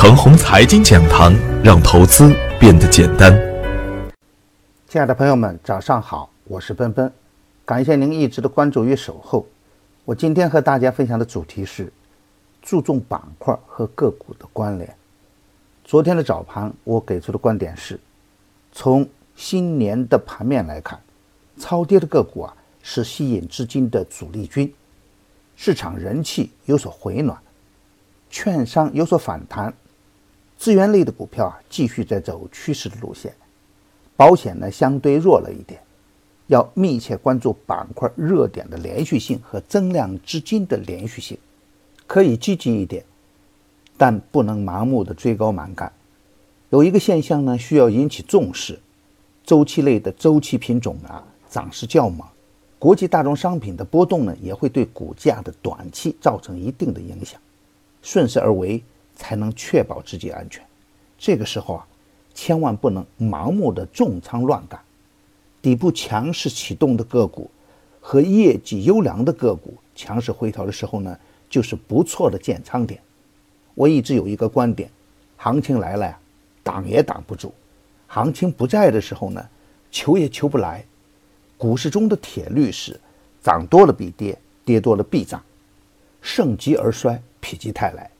腾宏财经讲堂，让投资变得简单。亲爱的朋友们，早上好，我是奔奔，感谢您一直的关注与守候。我今天和大家分享的主题是注重板块和个股的关联。昨天的早盘，我给出的观点是：从新年的盘面来看，超跌的个股啊是吸引资金的主力军，市场人气有所回暖。券商有所反弹，资源类的股票啊继续在走趋势的路线，保险呢相对弱了一点，要密切关注板块热点的连续性和增量资金的连续性，可以积极一点，但不能盲目的追高蛮干。有一个现象呢需要引起重视，周期类的周期品种啊涨势较猛，国际大宗商品的波动呢也会对股价的短期造成一定的影响。顺势而为，才能确保自己安全。这个时候啊，千万不能盲目的重仓乱干。底部强势启动的个股和业绩优良的个股强势回调的时候呢，就是不错的建仓点。我一直有一个观点：行情来了呀，挡也挡不住；行情不在的时候呢，求也求不来。股市中的铁律是：涨多了必跌，跌多了必涨。盛极而衰。否极泰来，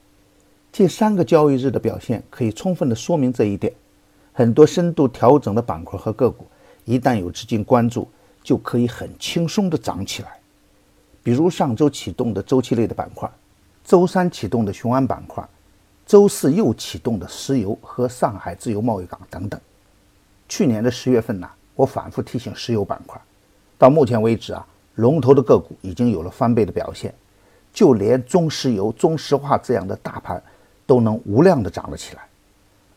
近三个交易日的表现可以充分的说明这一点。很多深度调整的板块和个股，一旦有资金关注，就可以很轻松的涨起来。比如上周启动的周期类的板块，周三启动的雄安板块，周四又启动的石油和上海自由贸易港等等。去年的十月份呢，我反复提醒石油板块，到目前为止啊，龙头的个股已经有了翻倍的表现。就连中石油、中石化这样的大盘都能无量的涨了起来，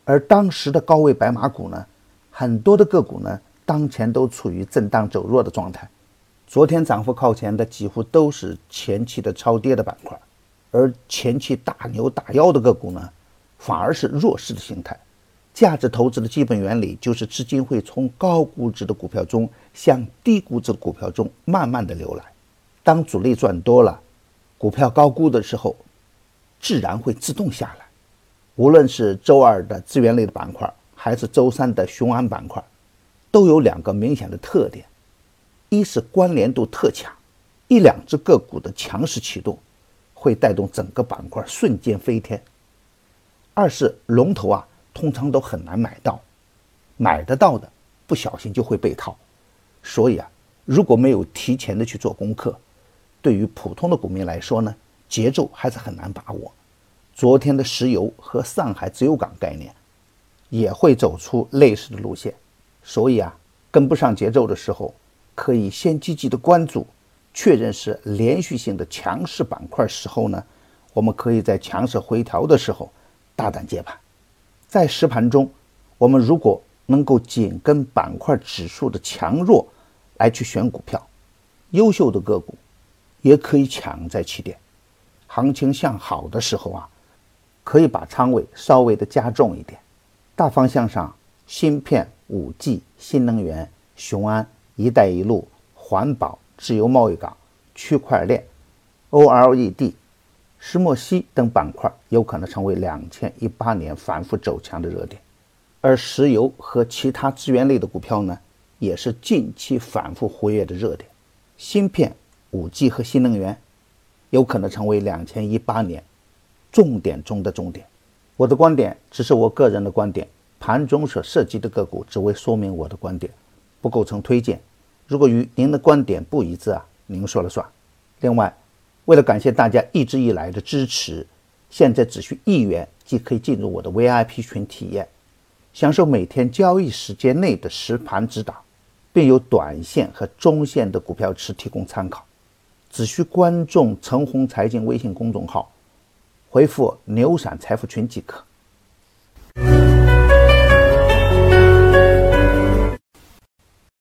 而当时的高位白马股呢，很多的个股呢，当前都处于震荡走弱的状态。昨天涨幅靠前的几乎都是前期的超跌的板块，而前期大牛大妖的个股呢，反而是弱势的形态。价值投资的基本原理就是资金会从高估值的股票中向低估值的股票中慢慢的流来，当主力赚多了。股票高估的时候，自然会自动下来。无论是周二的资源类的板块，还是周三的雄安板块，都有两个明显的特点：一是关联度特强，一两只个股的强势启动，会带动整个板块瞬间飞天；二是龙头啊，通常都很难买到，买得到的不小心就会被套。所以啊，如果没有提前的去做功课，对于普通的股民来说呢，节奏还是很难把握。昨天的石油和上海自由港概念也会走出类似的路线，所以啊，跟不上节奏的时候，可以先积极的关注，确认是连续性的强势板块时候呢，我们可以在强势回调的时候大胆接盘。在实盘中，我们如果能够紧跟板块指数的强弱来去选股票，优秀的个股。也可以抢在起点，行情向好的时候啊，可以把仓位稍微的加重一点。大方向上，芯片、五 G、新能源、雄安、一带一路、环保、自由贸易港、区块链、OLED、石墨烯等板块有可能成为两千一八年反复走强的热点，而石油和其他资源类的股票呢，也是近期反复活跃的热点。芯片。五 G 和新能源有可能成为两千一八年重点中的重点。我的观点只是我个人的观点，盘中所涉及的个股只为说明我的观点，不构成推荐。如果与您的观点不一致啊，您说了算。另外，为了感谢大家一直以来的支持，现在只需一元即可以进入我的 VIP 群体验，享受每天交易时间内的实盘指导，并有短线和中线的股票池提供参考。只需关注“陈红财经”微信公众号，回复“牛散财富群”即可。